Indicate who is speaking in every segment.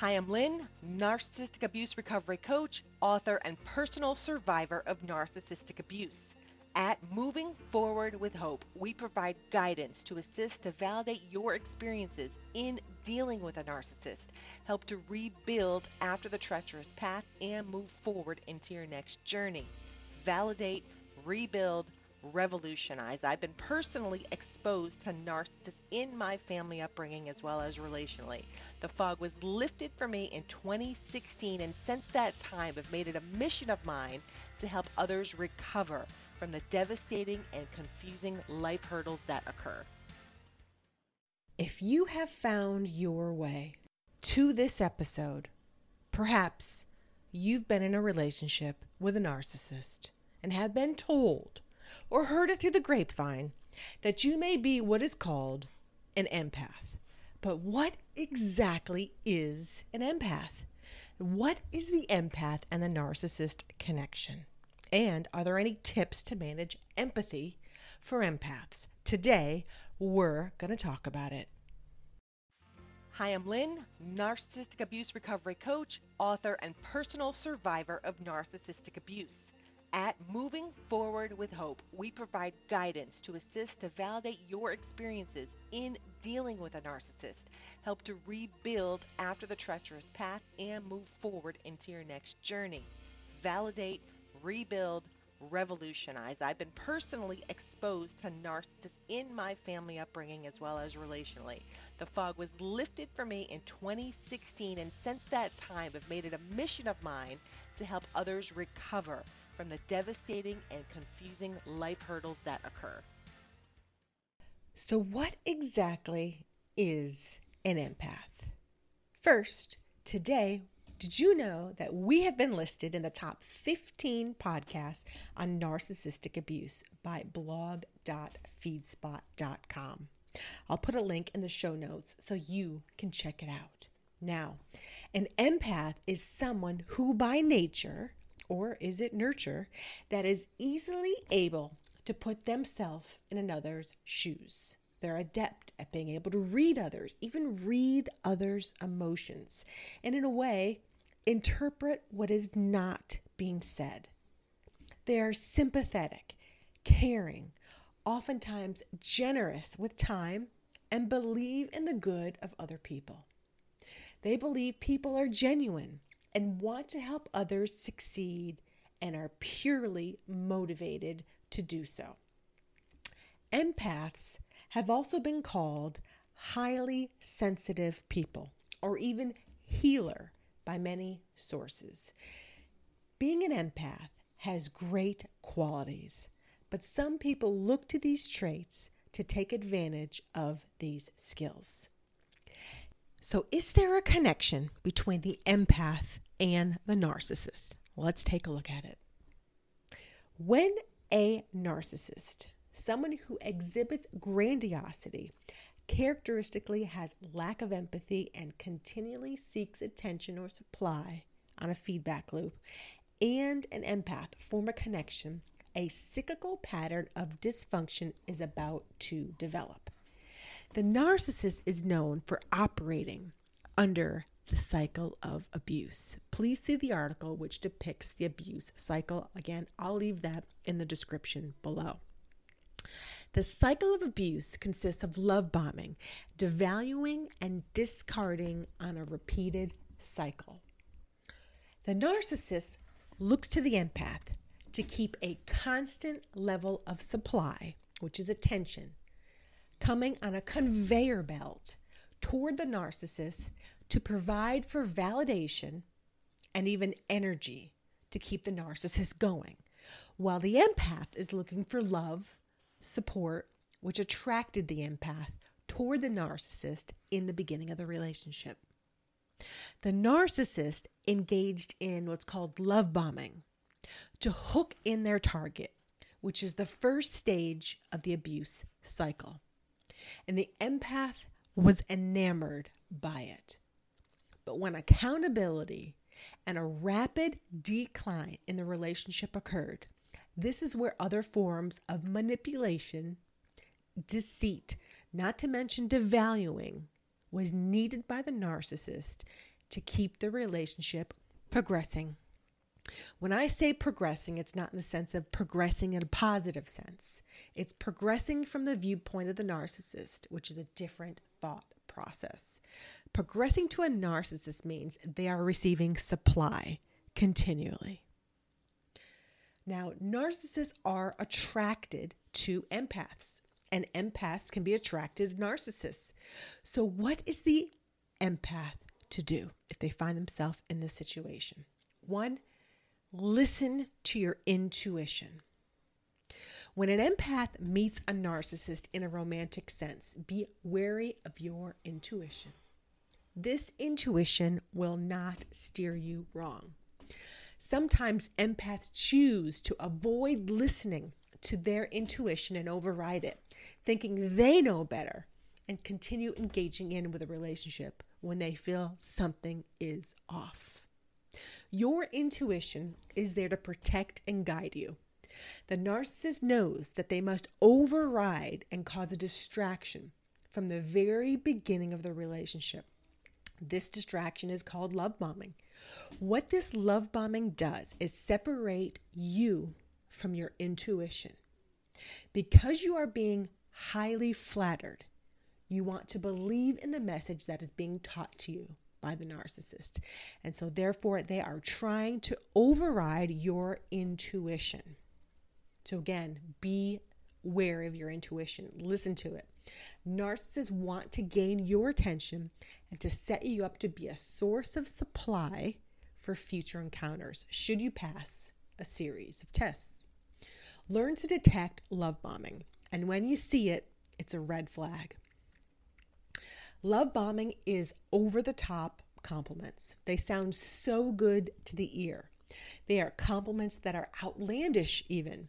Speaker 1: Hi, I'm Lynn, narcissistic abuse recovery coach, author, and personal survivor of narcissistic abuse. At Moving Forward with Hope, we provide guidance to assist to validate your experiences in dealing with a narcissist, help to rebuild after the treacherous path, and move forward into your next journey. Validate, rebuild, revolutionize. I've been personally exposed to narcissists in my family upbringing as well as relationally. The fog was lifted for me in 2016, and since that time, I've made it a mission of mine to help others recover from the devastating and confusing life hurdles that occur.
Speaker 2: If you have found your way to this episode, perhaps you've been in a relationship with a narcissist and have been told or heard it through the grapevine that you may be what is called an empath. But what exactly is an empath? What is the empath and the narcissist connection? And are there any tips to manage empathy for empaths? Today, we're going to talk about it.
Speaker 1: Hi, I'm Lynn, narcissistic abuse recovery coach, author, and personal survivor of narcissistic abuse. At Moving Forward with Hope, we provide guidance to assist to validate your experiences in dealing with a narcissist, help to rebuild after the treacherous path, and move forward into your next journey. Validate, rebuild, revolutionize. I've been personally exposed to narcissists in my family upbringing as well as relationally. The fog was lifted for me in 2016, and since that time, I've made it a mission of mine to help others recover from the devastating and confusing life hurdles that occur.
Speaker 2: So, what exactly is an empath? First, today, did you know that we have been listed in the top 15 podcasts on narcissistic abuse by blog.feedspot.com? I'll put a link in the show notes so you can check it out. Now, an empath is someone who by nature or is it nurture, that is easily able to put themselves in another's shoes? They're adept at being able to read others, even read others' emotions, and in a way, interpret what is not being said. They are sympathetic, caring, oftentimes generous with time, and believe in the good of other people. They believe people are genuine and want to help others succeed and are purely motivated to do so. Empaths have also been called highly sensitive people or even healer by many sources. Being an empath has great qualities, but some people look to these traits to take advantage of these skills. So, is there a connection between the empath and the narcissist? Let's take a look at it. When a narcissist, someone who exhibits grandiosity, characteristically has lack of empathy and continually seeks attention or supply on a feedback loop, and an empath form a connection, a cyclical pattern of dysfunction is about to develop. The narcissist is known for operating under the cycle of abuse. Please see the article which depicts the abuse cycle. Again, I'll leave that in the description below. The cycle of abuse consists of love bombing, devaluing, and discarding on a repeated cycle. The narcissist looks to the empath to keep a constant level of supply, which is attention, coming on a conveyor belt toward the narcissist to provide for validation and even energy to keep the narcissist going, while the empath is looking for love, support, which attracted the empath toward the narcissist in the beginning of the relationship. The narcissist engaged in what's called love bombing to hook in their target, which is the first stage of the abuse cycle and the empath was enamored by it. But when accountability and a rapid decline in the relationship occurred, this is where other forms of manipulation, deceit, not to mention devaluing, was needed by the narcissist to keep the relationship progressing. When I say progressing, it's not in the sense of progressing in a positive sense. It's progressing from the viewpoint of the narcissist, which is a different thought process. Progressing to a narcissist means they are receiving supply continually. Now, narcissists are attracted to empaths, and empaths can be attracted to narcissists. So, what is the empath to do if they find themselves in this situation? One, listen to your intuition. When an empath meets a narcissist in a romantic sense, be wary of your intuition. This intuition will not steer you wrong. Sometimes empaths choose to avoid listening to their intuition and override it, thinking they know better, and continue engaging in with a relationship when they feel something is off. Your intuition is there to protect and guide you. The narcissist knows that they must override and cause a distraction from the very beginning of the relationship. This distraction is called love bombing. What this love bombing does is separate you from your intuition. Because you are being highly flattered, you want to believe in the message that is being taught to you by the narcissist. And so, therefore, they are trying to override your intuition. So, again, be aware of your intuition, listen to it. Narcissists want to gain your attention and to set you up to be a source of supply for future encounters should you pass a series of tests. Learn to detect love bombing, and when you see it, it's a red flag. Love bombing is over the top compliments. They sound so good to the ear. They are compliments that are outlandish, even.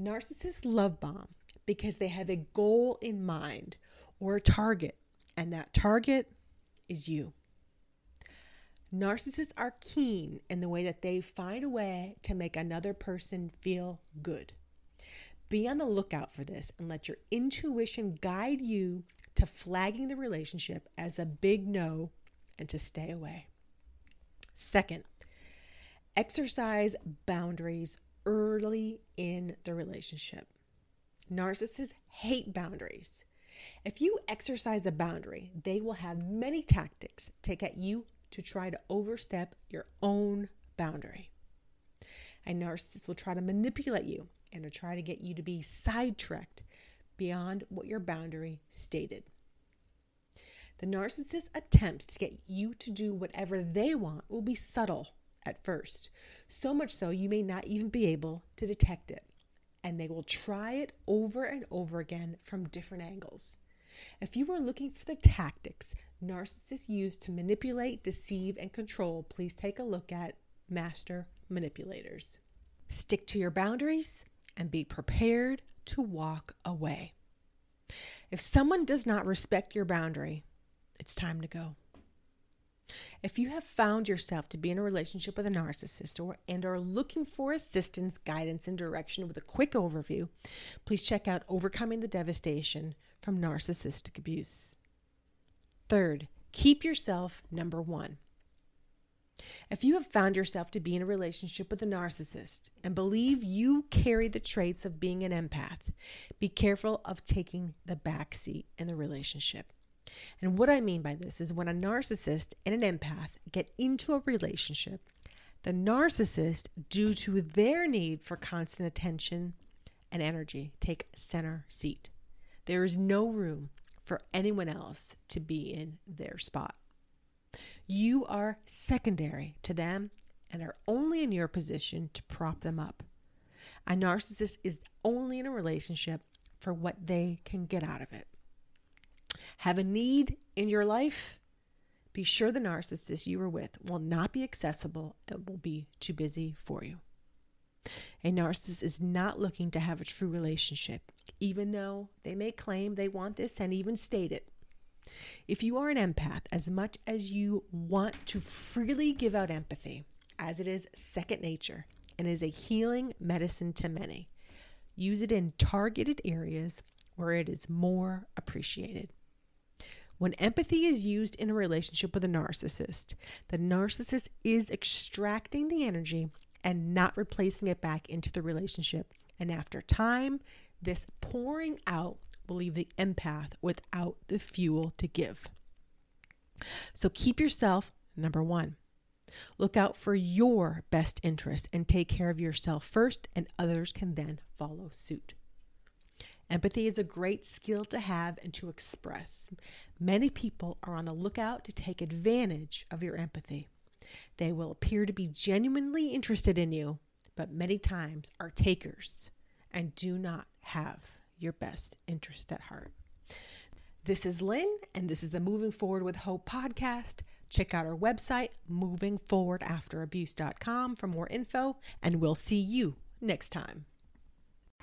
Speaker 2: Narcissists love bomb because they have a goal in mind or a target, and that target is you. Narcissists are keen in the way that they find a way to make another person feel good. Be on the lookout for this and let your intuition guide you to flagging the relationship as a big no and to stay away. Second, exercise boundaries early in the relationship. Narcissists hate boundaries. If you exercise a boundary, they will have many tactics to get you to try to overstep your own boundary. A narcissist will try to manipulate you and to try to get you to be sidetracked beyond what your boundary stated. The narcissist's attempts to get you to do whatever they want will be subtle at first, so much so you may not even be able to detect it and they will try it over and over again from different angles. If you are looking for the tactics narcissists use to manipulate, deceive, and control, please take a look at Master Manipulators. Stick to your boundaries and be prepared to walk away. If someone does not respect your boundary, it's time to go. If you have found yourself to be in a relationship with a narcissist or and are looking for assistance, guidance, and direction with a quick overview, please check out Overcoming the Devastation from Narcissistic Abuse. Third, keep yourself number 1. If you have found yourself to be in a relationship with a narcissist and believe you carry the traits of being an empath, be careful of taking the back seat in the relationship. And what I mean by this is when a narcissist and an empath get into a relationship, the narcissist, due to their need for constant attention and energy, take center seat. There is no room for anyone else to be in their spot. You are secondary to them and are only in your position to prop them up. A narcissist is only in a relationship for what they can get out of it have a need in your life, be sure the narcissist you are with will not be accessible and will be too busy for you. A narcissist is not looking to have a true relationship, even though they may claim they want this and even state it. If you are an empath, as much as you want to freely give out empathy, as it is second nature and is a healing medicine to many, use it in targeted areas where it is more appreciated. When empathy is used in a relationship with a narcissist, the narcissist is extracting the energy and not replacing it back into the relationship. And after time, this pouring out will leave the empath without the fuel to give. So keep yourself number one. Look out for your best interest and take care of yourself first, and others can then follow suit. Empathy is a great skill to have and to express. Many people are on the lookout to take advantage of your empathy. They will appear to be genuinely interested in you, but many times are takers and do not have your best interest at heart. This is Lynn, and this is the Moving Forward with Hope podcast. Check out our website, movingforwardafterabuse.com, for more info, and we'll see you next time.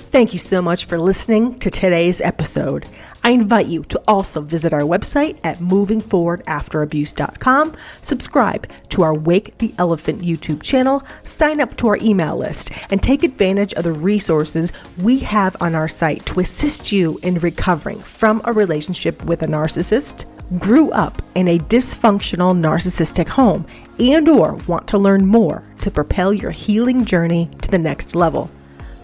Speaker 2: Thank you so much for listening to today's episode. I invite you to also visit our website at movingforwardafterabuse.com, subscribe to our Wake the Elephant YouTube channel, sign up to our email list, and take advantage of the resources we have on our site to assist you in recovering from a relationship with a narcissist, grew up in a dysfunctional narcissistic home, and or want to learn more to propel your healing journey to the next level.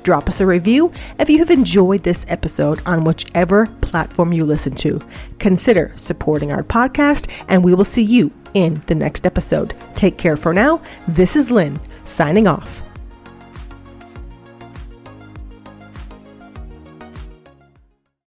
Speaker 2: Drop us a review if you have enjoyed this episode on whichever platform you listen to. Consider supporting our podcast, and we will see you in the next episode. Take care for now. This is Lynn, signing off.